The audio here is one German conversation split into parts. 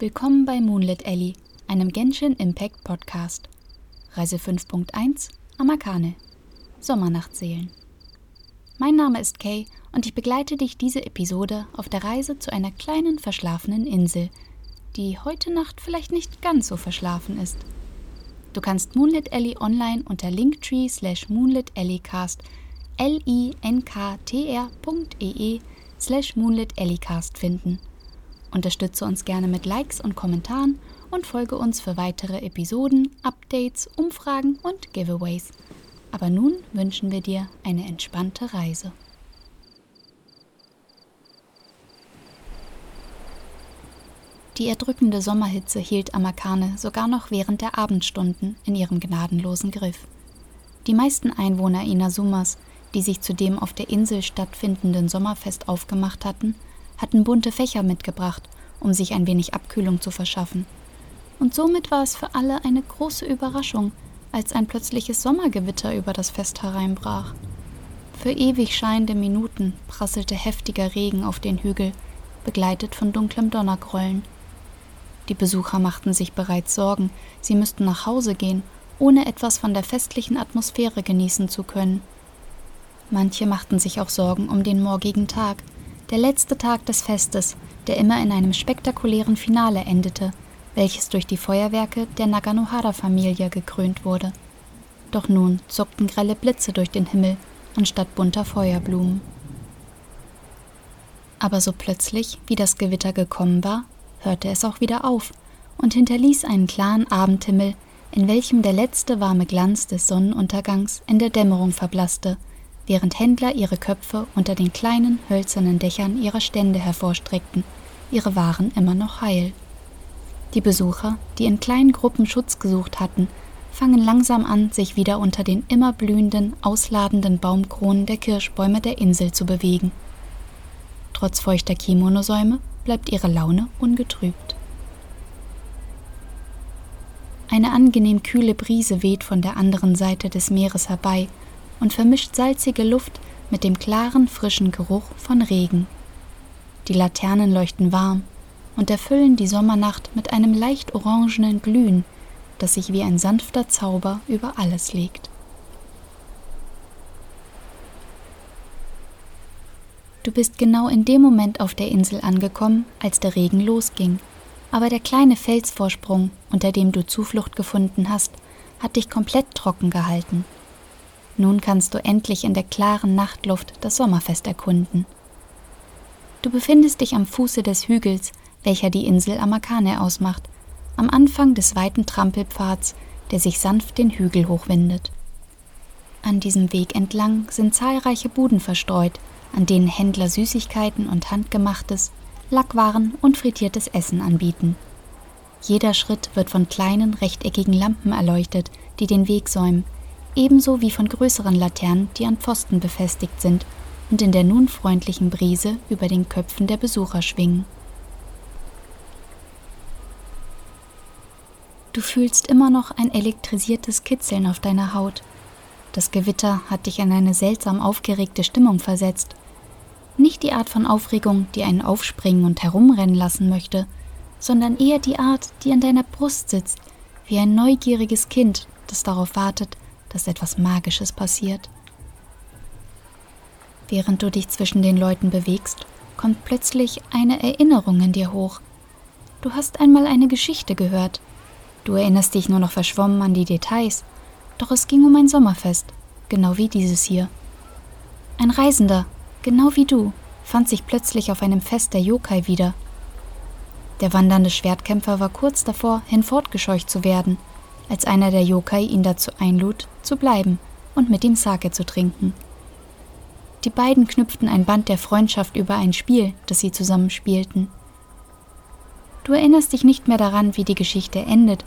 Willkommen bei Moonlit Alley, einem Genshin Impact Podcast. Reise 5.1 Amakane Sommernachtsseelen. Mein Name ist Kay und ich begleite dich diese Episode auf der Reise zu einer kleinen verschlafenen Insel, die heute Nacht vielleicht nicht ganz so verschlafen ist. Du kannst Moonlit Alley online unter linktree slash Moonlit Alleycast l-i-n-k-t-r.ee slash Moonlit Alleycast finden. Unterstütze uns gerne mit Likes und Kommentaren und folge uns für weitere Episoden, Updates, Umfragen und Giveaways. Aber nun wünschen wir dir eine entspannte Reise. Die erdrückende Sommerhitze hielt Amakane sogar noch während der Abendstunden in ihrem gnadenlosen Griff. Die meisten Einwohner Inasumas, die sich zu dem auf der Insel stattfindenden Sommerfest aufgemacht hatten, hatten bunte Fächer mitgebracht, um sich ein wenig Abkühlung zu verschaffen. Und somit war es für alle eine große Überraschung, als ein plötzliches Sommergewitter über das Fest hereinbrach. Für ewig scheinende Minuten prasselte heftiger Regen auf den Hügel, begleitet von dunklem Donnergrollen. Die Besucher machten sich bereits Sorgen, sie müssten nach Hause gehen, ohne etwas von der festlichen Atmosphäre genießen zu können. Manche machten sich auch Sorgen um den morgigen Tag, der letzte Tag des Festes, der immer in einem spektakulären Finale endete, welches durch die Feuerwerke der Naganohara-Familie gekrönt wurde. Doch nun zuckten grelle Blitze durch den Himmel anstatt bunter Feuerblumen. Aber so plötzlich, wie das Gewitter gekommen war, hörte es auch wieder auf und hinterließ einen klaren Abendhimmel, in welchem der letzte warme Glanz des Sonnenuntergangs in der Dämmerung verblasste, während Händler ihre Köpfe unter den kleinen hölzernen Dächern ihrer Stände hervorstreckten, ihre Waren immer noch heil. Die Besucher, die in kleinen Gruppen Schutz gesucht hatten, fangen langsam an, sich wieder unter den immer blühenden, ausladenden Baumkronen der Kirschbäume der Insel zu bewegen. Trotz feuchter Kimonosäume bleibt ihre Laune ungetrübt. Eine angenehm kühle Brise weht von der anderen Seite des Meeres herbei und vermischt salzige Luft mit dem klaren, frischen Geruch von Regen. Die Laternen leuchten warm und erfüllen die Sommernacht mit einem leicht orangenen Glühen, das sich wie ein sanfter Zauber über alles legt. Du bist genau in dem Moment auf der Insel angekommen, als der Regen losging, aber der kleine Felsvorsprung, unter dem du Zuflucht gefunden hast, hat dich komplett trocken gehalten. Nun kannst du endlich in der klaren Nachtluft das Sommerfest erkunden. Du befindest dich am Fuße des Hügels, welcher die Insel Amakane ausmacht, am Anfang des weiten Trampelpfads, der sich sanft den Hügel hochwindet. An diesem Weg entlang sind zahlreiche Buden verstreut, an denen Händler Süßigkeiten und handgemachtes, Lackwaren und frittiertes Essen anbieten. Jeder Schritt wird von kleinen rechteckigen Lampen erleuchtet, die den Weg säumen, ebenso wie von größeren Laternen, die an Pfosten befestigt sind und in der nun freundlichen Brise über den Köpfen der Besucher schwingen. Du fühlst immer noch ein elektrisiertes Kitzeln auf deiner Haut. Das Gewitter hat dich in eine seltsam aufgeregte Stimmung versetzt. Nicht die Art von Aufregung, die einen aufspringen und herumrennen lassen möchte, sondern eher die Art, die an deiner Brust sitzt, wie ein neugieriges Kind, das darauf wartet, dass etwas Magisches passiert. Während du dich zwischen den Leuten bewegst, kommt plötzlich eine Erinnerung in dir hoch. Du hast einmal eine Geschichte gehört. Du erinnerst dich nur noch verschwommen an die Details, doch es ging um ein Sommerfest, genau wie dieses hier. Ein Reisender, genau wie du, fand sich plötzlich auf einem Fest der Yokai wieder. Der wandernde Schwertkämpfer war kurz davor, hinfortgescheucht zu werden – als einer der Yokai ihn dazu einlud, zu bleiben und mit ihm Sake zu trinken. Die beiden knüpften ein Band der Freundschaft über ein Spiel, das sie zusammen spielten. Du erinnerst dich nicht mehr daran, wie die Geschichte endet,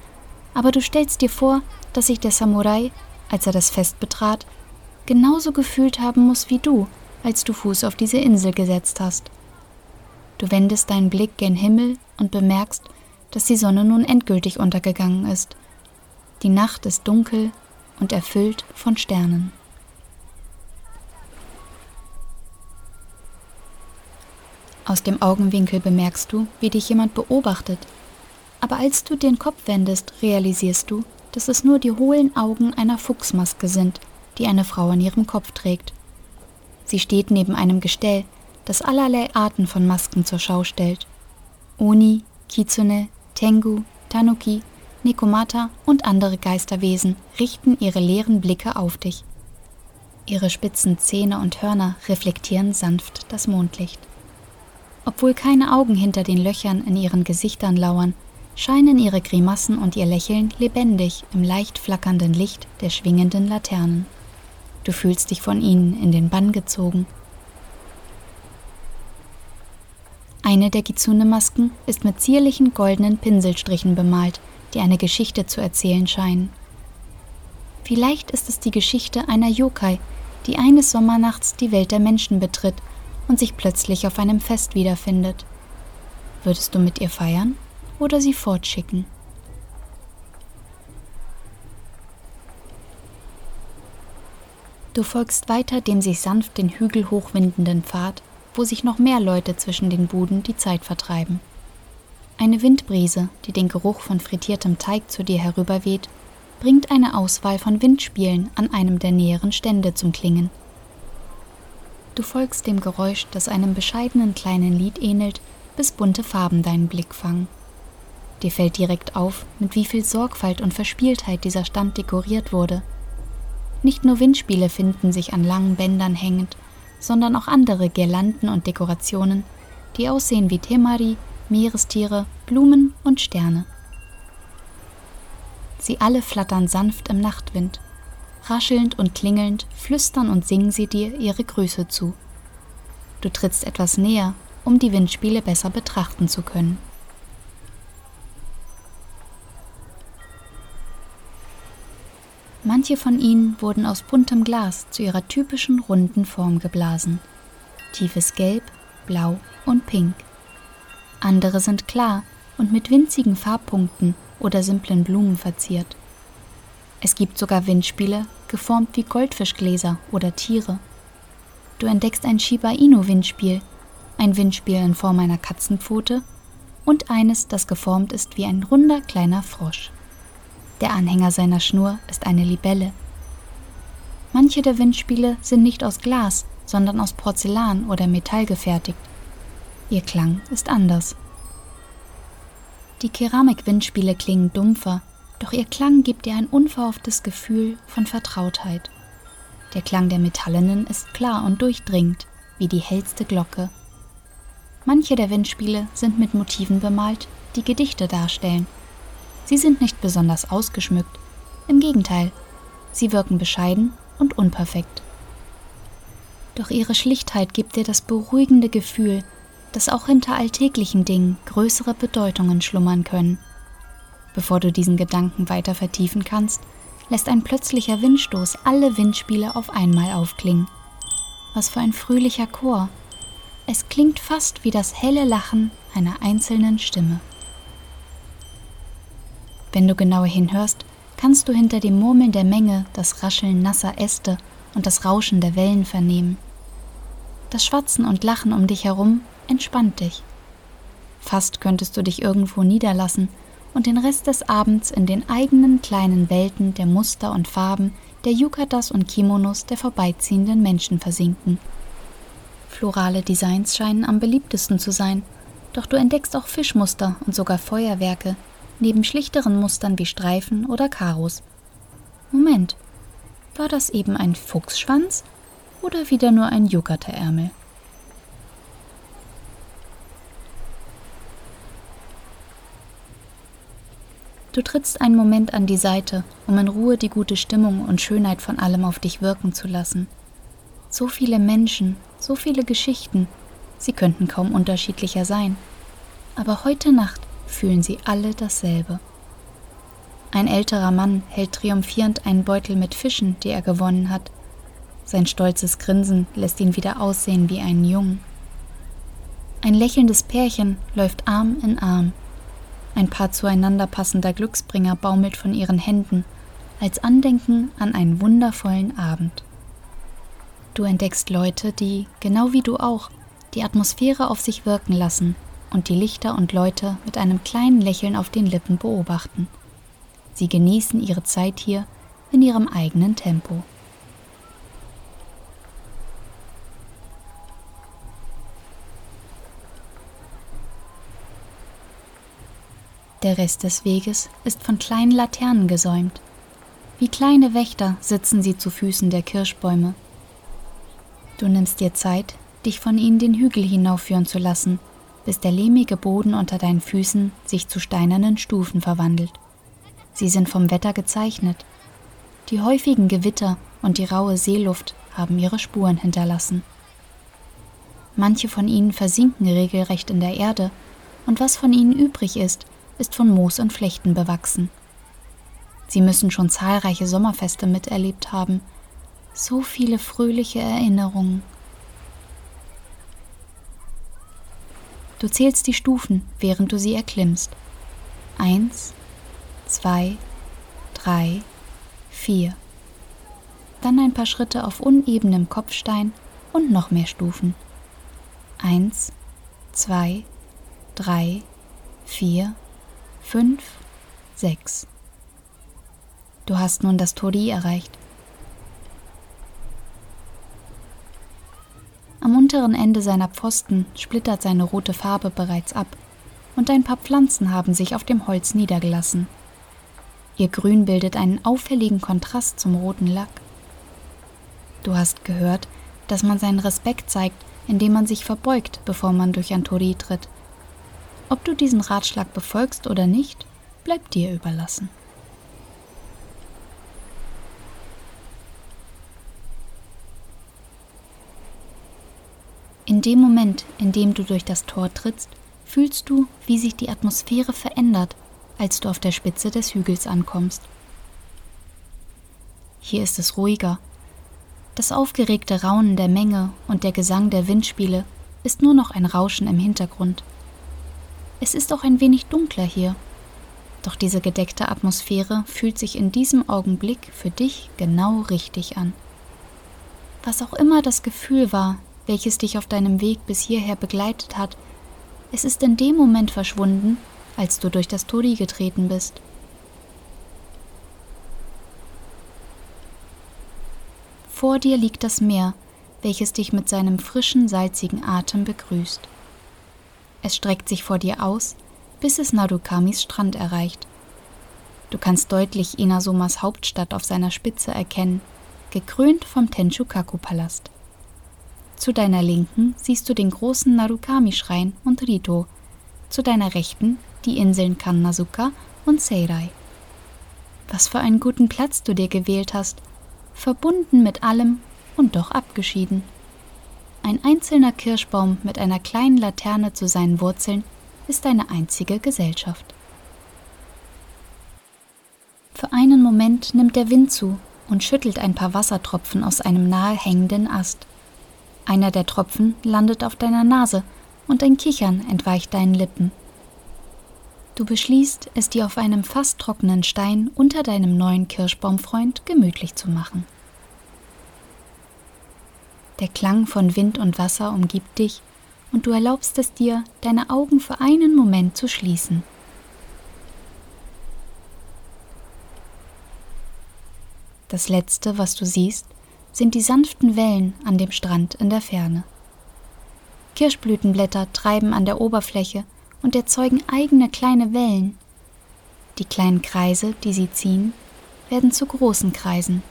aber du stellst dir vor, dass sich der Samurai, als er das Fest betrat, genauso gefühlt haben muss wie du, als du Fuß auf diese Insel gesetzt hast. Du wendest deinen Blick gen Himmel und bemerkst, dass die Sonne nun endgültig untergegangen ist die Nacht ist dunkel und erfüllt von Sternen. Aus dem Augenwinkel bemerkst du, wie dich jemand beobachtet. Aber als du den Kopf wendest, realisierst du, dass es nur die hohlen Augen einer Fuchsmaske sind, die eine Frau an ihrem Kopf trägt. Sie steht neben einem Gestell, das allerlei Arten von Masken zur Schau stellt. Oni, Kitsune, Tengu, Tanuki, Nekomata und andere Geisterwesen richten ihre leeren Blicke auf dich. Ihre spitzen Zähne und Hörner reflektieren sanft das Mondlicht. Obwohl keine Augen hinter den Löchern in ihren Gesichtern lauern, scheinen ihre Grimassen und ihr Lächeln lebendig im leicht flackernden Licht der schwingenden Laternen. Du fühlst dich von ihnen in den Bann gezogen. Eine der Kitsune-Masken ist mit zierlichen goldenen Pinselstrichen bemalt, die eine Geschichte zu erzählen scheinen. Vielleicht ist es die Geschichte einer Yokai, die eines Sommernachts die Welt der Menschen betritt und sich plötzlich auf einem Fest wiederfindet. Würdest du mit ihr feiern oder sie fortschicken? Du folgst weiter dem sich sanft den Hügel hochwindenden Pfad, wo sich noch mehr Leute zwischen den Buden die Zeit vertreiben. Eine Windbrise, die den Geruch von frittiertem Teig zu dir herüberweht, bringt eine Auswahl von Windspielen an einem der näheren Stände zum Klingen. Du folgst dem Geräusch, das einem bescheidenen kleinen Lied ähnelt, bis bunte Farben deinen Blick fangen. Dir fällt direkt auf, mit wie viel Sorgfalt und Verspieltheit dieser Stand dekoriert wurde. Nicht nur Windspiele finden sich an langen Bändern hängend, sondern auch andere Girlanden und Dekorationen, die aussehen wie Temari, Meerestiere, Blumen und Sterne. Sie alle flattern sanft im Nachtwind. Raschelnd und klingelnd flüstern und singen sie dir ihre Grüße zu. Du trittst etwas näher, um die Windspiele besser betrachten zu können. Manche von ihnen wurden aus buntem Glas zu ihrer typischen runden Form geblasen. Tiefes Gelb, Blau und Pink. Andere sind klar und mit winzigen Farbpunkten oder simplen Blumen verziert. Es gibt sogar Windspiele, geformt wie Goldfischgläser oder Tiere. Du entdeckst ein Shiba Inu Windspiel, ein Windspiel in Form einer Katzenpfote und eines, das geformt ist wie ein runder kleiner Frosch. Der Anhänger seiner Schnur ist eine Libelle. Manche der Windspiele sind nicht aus Glas, sondern aus Porzellan oder Metall gefertigt. Ihr Klang ist anders. Die Keramik-Windspiele klingen dumpfer, doch ihr Klang gibt dir ein unverhofftes Gefühl von Vertrautheit. Der Klang der Metallenen ist klar und durchdringend, wie die hellste Glocke. Manche der Windspiele sind mit Motiven bemalt, die Gedichte darstellen. Sie sind nicht besonders ausgeschmückt, im Gegenteil, sie wirken bescheiden und unperfekt. Doch ihre Schlichtheit gibt dir das beruhigende Gefühl, dass auch hinter alltäglichen Dingen größere Bedeutungen schlummern können. Bevor du diesen Gedanken weiter vertiefen kannst, lässt ein plötzlicher Windstoß alle Windspiele auf einmal aufklingen. Was für ein fröhlicher Chor. Es klingt fast wie das helle Lachen einer einzelnen Stimme. Wenn du genauer hinhörst, kannst du hinter dem Murmeln der Menge das Rascheln nasser Äste und das Rauschen der Wellen vernehmen. Das Schwatzen und Lachen um dich herum entspannt dich. Fast könntest du dich irgendwo niederlassen und den Rest des Abends in den eigenen kleinen Welten der Muster und Farben, der Yukatas und Kimonos der vorbeiziehenden Menschen versinken. Florale Designs scheinen am beliebtesten zu sein, doch du entdeckst auch Fischmuster und sogar Feuerwerke, neben schlichteren Mustern wie Streifen oder Karos. Moment, war das eben ein Fuchsschwanz oder wieder nur ein Yukata-Ärmel? Du trittst einen Moment an die Seite, um in Ruhe die gute Stimmung und Schönheit von allem auf dich wirken zu lassen. So viele Menschen, so viele Geschichten, sie könnten kaum unterschiedlicher sein. Aber heute Nacht fühlen sie alle dasselbe. Ein älterer Mann hält triumphierend einen Beutel mit Fischen, die er gewonnen hat. Sein stolzes Grinsen lässt ihn wieder aussehen wie einen Jungen. Ein lächelndes Pärchen läuft Arm in Arm ein paar zueinander passender Glücksbringer baumelt von ihren Händen, als Andenken an einen wundervollen Abend. Du entdeckst Leute, die, genau wie du auch, die Atmosphäre auf sich wirken lassen und die Lichter und Leute mit einem kleinen Lächeln auf den Lippen beobachten. Sie genießen ihre Zeit hier in ihrem eigenen Tempo. Der Rest des Weges ist von kleinen Laternen gesäumt. Wie kleine Wächter sitzen sie zu Füßen der Kirschbäume. Du nimmst dir Zeit, dich von ihnen den Hügel hinaufführen zu lassen, bis der lehmige Boden unter deinen Füßen sich zu steinernen Stufen verwandelt. Sie sind vom Wetter gezeichnet. Die häufigen Gewitter und die raue Seeluft haben ihre Spuren hinterlassen. Manche von ihnen versinken regelrecht in der Erde, und was von ihnen übrig ist, ist von Moos und Flechten bewachsen. Sie müssen schon zahlreiche Sommerfeste miterlebt haben. So viele fröhliche Erinnerungen. Du zählst die Stufen, während du sie erklimmst. Eins, zwei, drei, vier. Dann ein paar Schritte auf unebenem Kopfstein und noch mehr Stufen. Eins, zwei, drei, vier, fünf, sechs. Du hast nun das Tori erreicht. Am unteren Ende seiner Pfosten splittert seine rote Farbe bereits ab und ein paar Pflanzen haben sich auf dem Holz niedergelassen. Ihr Grün bildet einen auffälligen Kontrast zum roten Lack. Du hast gehört, dass man seinen Respekt zeigt, indem man sich verbeugt, bevor man durch ein Tori tritt. Ob du diesen Ratschlag befolgst oder nicht, bleibt dir überlassen. In dem Moment, in dem du durch das Tor trittst, fühlst du, wie sich die Atmosphäre verändert, als du auf der Spitze des Hügels ankommst. Hier ist es ruhiger. Das aufgeregte Raunen der Menge und der Gesang der Windspiele ist nur noch ein Rauschen im Hintergrund. Es ist auch ein wenig dunkler hier. Doch diese gedeckte Atmosphäre fühlt sich in diesem Augenblick für dich genau richtig an. Was auch immer das Gefühl war, welches dich auf deinem Weg bis hierher begleitet hat, es ist in dem Moment verschwunden, als du durch das Tori getreten bist. Vor dir liegt das Meer, welches dich mit seinem frischen, salzigen Atem begrüßt. Es streckt sich vor dir aus, bis es Narukamis Strand erreicht. Du kannst deutlich Inazumas Hauptstadt auf seiner Spitze erkennen, gekrönt vom Tenchukaku-Palast. Zu deiner Linken siehst du den großen Narukami-Schrein und Rito, zu deiner Rechten die Inseln Kannazuka und Seirai. Was für einen guten Platz du dir gewählt hast, verbunden mit allem und doch abgeschieden. Ein einzelner Kirschbaum mit einer kleinen Laterne zu seinen Wurzeln ist deine einzige Gesellschaft. Für einen Moment nimmt der Wind zu und schüttelt ein paar Wassertropfen aus einem nahe hängenden Ast. Einer der Tropfen landet auf deiner Nase und ein Kichern entweicht deinen Lippen. Du beschließt, es dir auf einem fast trockenen Stein unter deinem neuen Kirschbaumfreund gemütlich zu machen. Der Klang von Wind und Wasser umgibt dich und du erlaubst es dir, deine Augen für einen Moment zu schließen. Das Letzte, was du siehst, sind die sanften Wellen an dem Strand in der Ferne. Kirschblütenblätter treiben an der Oberfläche und erzeugen eigene kleine Wellen. Die kleinen Kreise, die sie ziehen, werden zu großen Kreisen.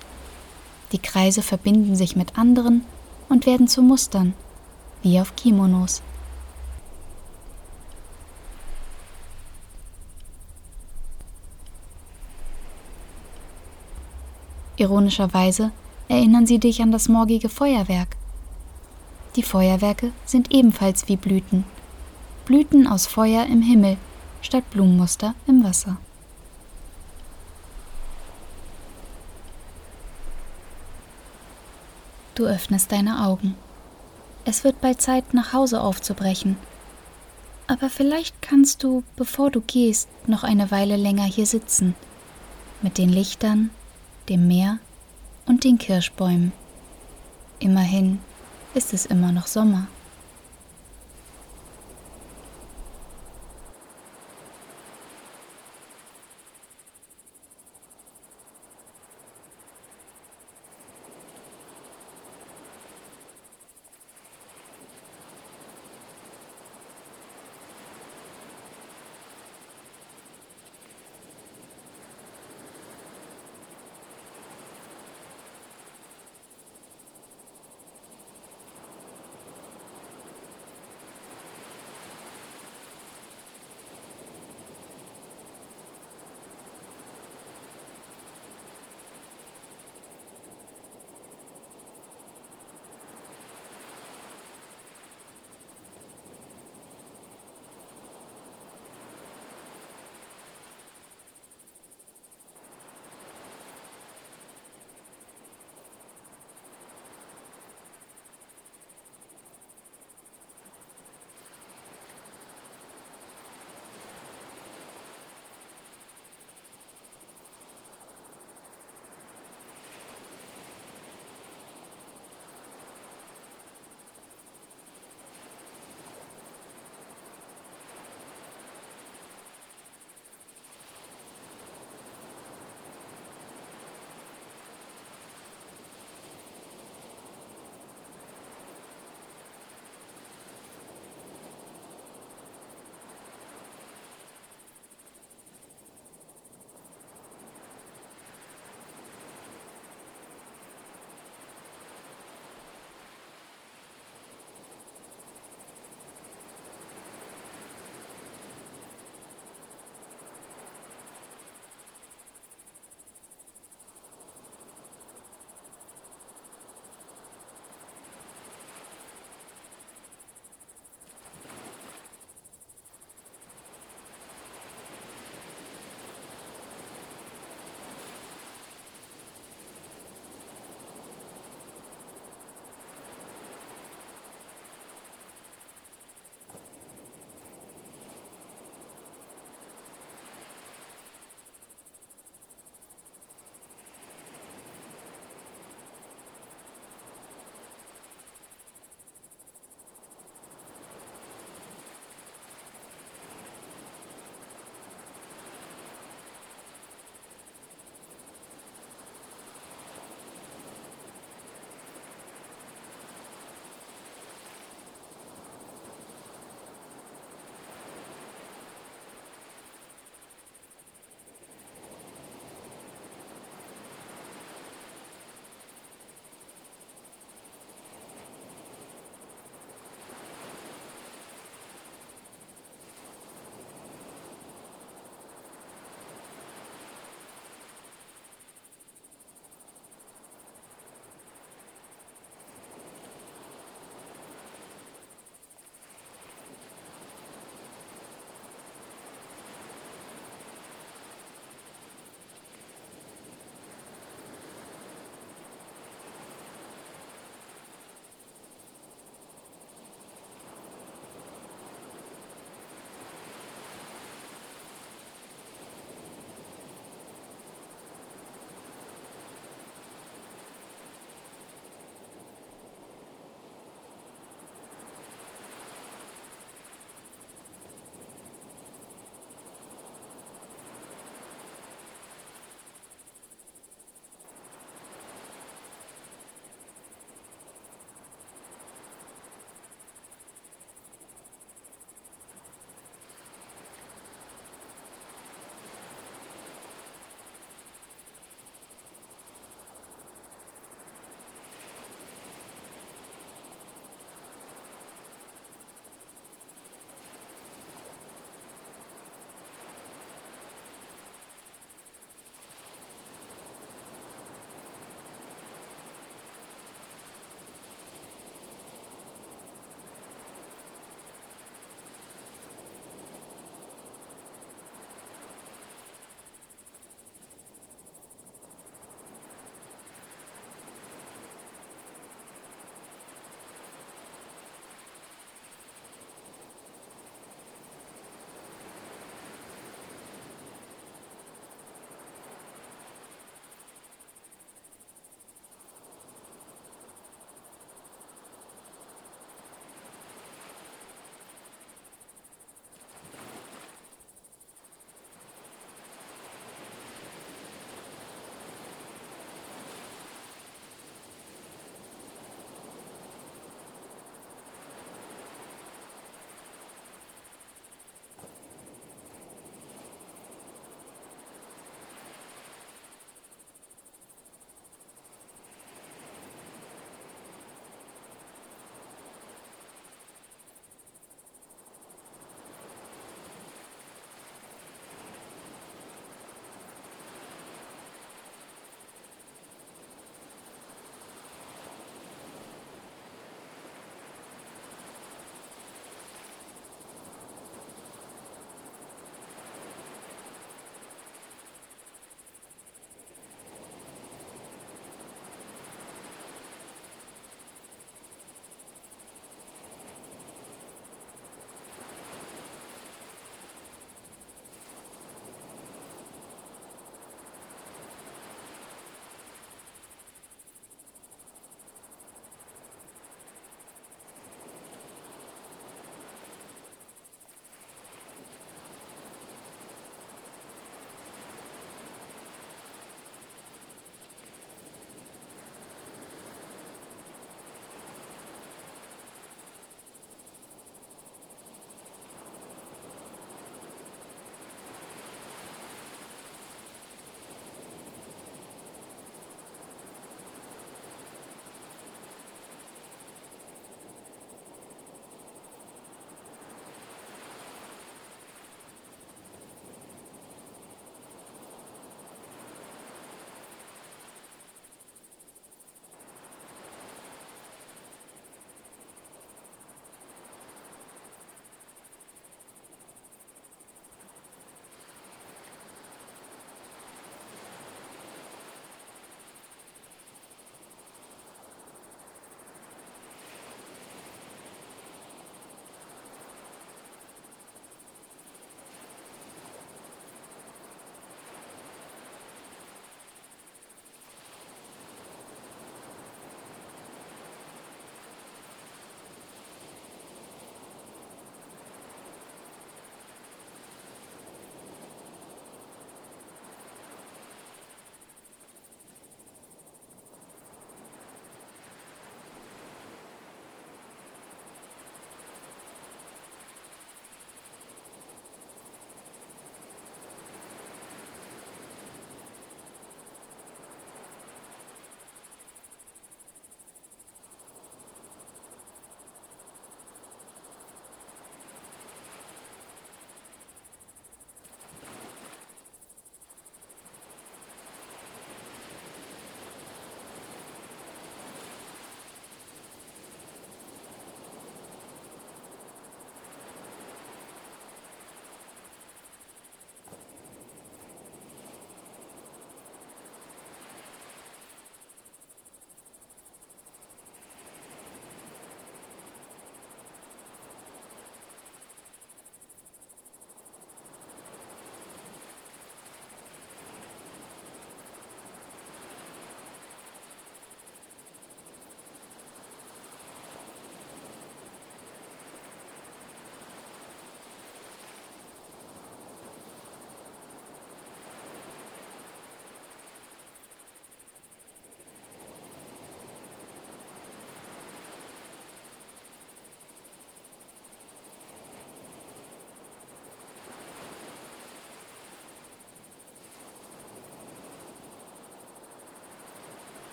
Die Kreise verbinden sich mit anderen und werden zu Mustern, wie auf Kimonos. Ironischerweise erinnern sie dich an das morgige Feuerwerk. Die Feuerwerke sind ebenfalls wie Blüten. Blüten aus Feuer im Himmel statt Blumenmuster im Wasser. Du öffnest deine Augen. Es wird bald Zeit, nach Hause aufzubrechen. Aber vielleicht kannst du, bevor du gehst, noch eine Weile länger hier sitzen. Mit den Lichtern, dem Meer und den Kirschbäumen. Immerhin ist es immer noch Sommer.